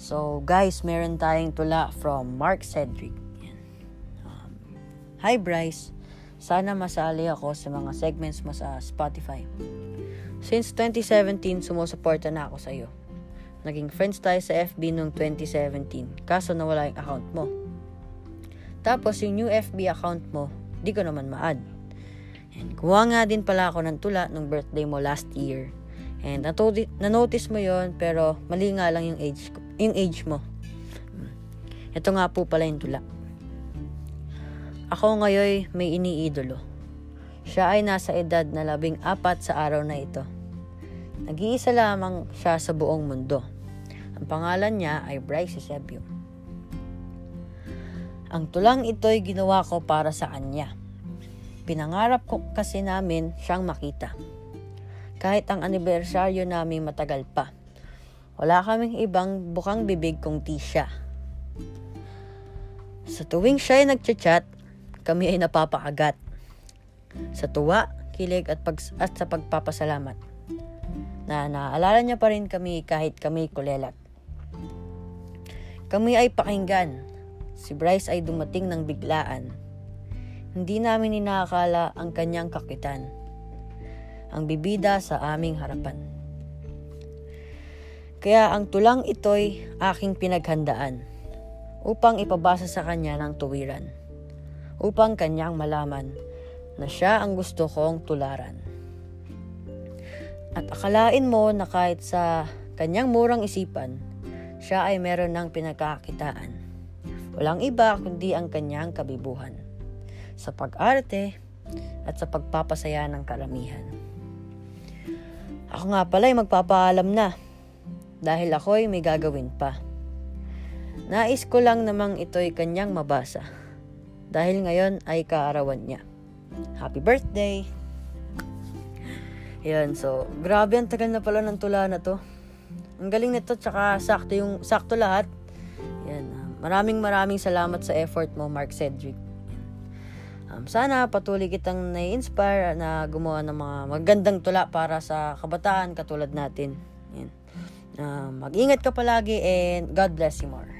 So, guys, meron tayong tula from Mark Cedric. Um, Hi, Bryce. Sana masali ako sa mga segments mo sa Spotify. Since 2017, sumusuporta na ako sa iyo. Naging friends tayo sa FB noong 2017, kaso nawala yung account mo. Tapos yung new FB account mo, di ko naman ma-add. And kuha nga din pala ako ng tula nung birthday mo last year. And natoti- na-notice mo yon pero mali nga lang yung age, ko- yung age mo. Ito nga po pala yung tula. Ako ngayon may iniidolo. Siya ay nasa edad na labing apat sa araw na ito. Nag-iisa lamang siya sa buong mundo. Ang pangalan niya ay Bryce Eusebio. Ang tulang ito'y ginawa ko para sa kanya. Pinangarap ko kasi namin siyang makita. Kahit ang anibersaryo namin matagal pa. Wala kaming ibang bukang bibig kung ti siya. Sa tuwing siya ay nagchat-chat, kami ay napapakagat. Sa tuwa, kilig at, pag, at sa pagpapasalamat. Na naaalala niya pa rin kami kahit kami kulelat. Kami ay pakinggan. Si Bryce ay dumating ng biglaan. Hindi namin inakala ang kanyang kakitan. Ang bibida sa aming harapan. Kaya ang tulang ito'y aking pinaghandaan upang ipabasa sa kanya ng tuwiran. Upang kanyang malaman na siya ang gusto kong tularan. At akalain mo na kahit sa kanyang murang isipan, siya ay meron ng pinagkakitaan. Walang iba kundi ang kanyang kabibuhan. Sa pag-arte at sa pagpapasaya ng karamihan. Ako nga pala ay magpapaalam na dahil ako'y may gagawin pa. Nais ko lang namang ito'y kanyang mabasa dahil ngayon ay kaarawan niya. Happy birthday! Yan, so, grabe ang tagal na pala ng tula na to. Ang galing nito, tsaka sakto, yung, sakto lahat. Yan, ah, maraming maraming salamat sa effort mo, Mark Cedric. Um, sana patuloy kitang na-inspire na gumawa ng mga magandang tula para sa kabataan katulad natin. Yan. Uh, mag-ingat ka palagi and God bless you more.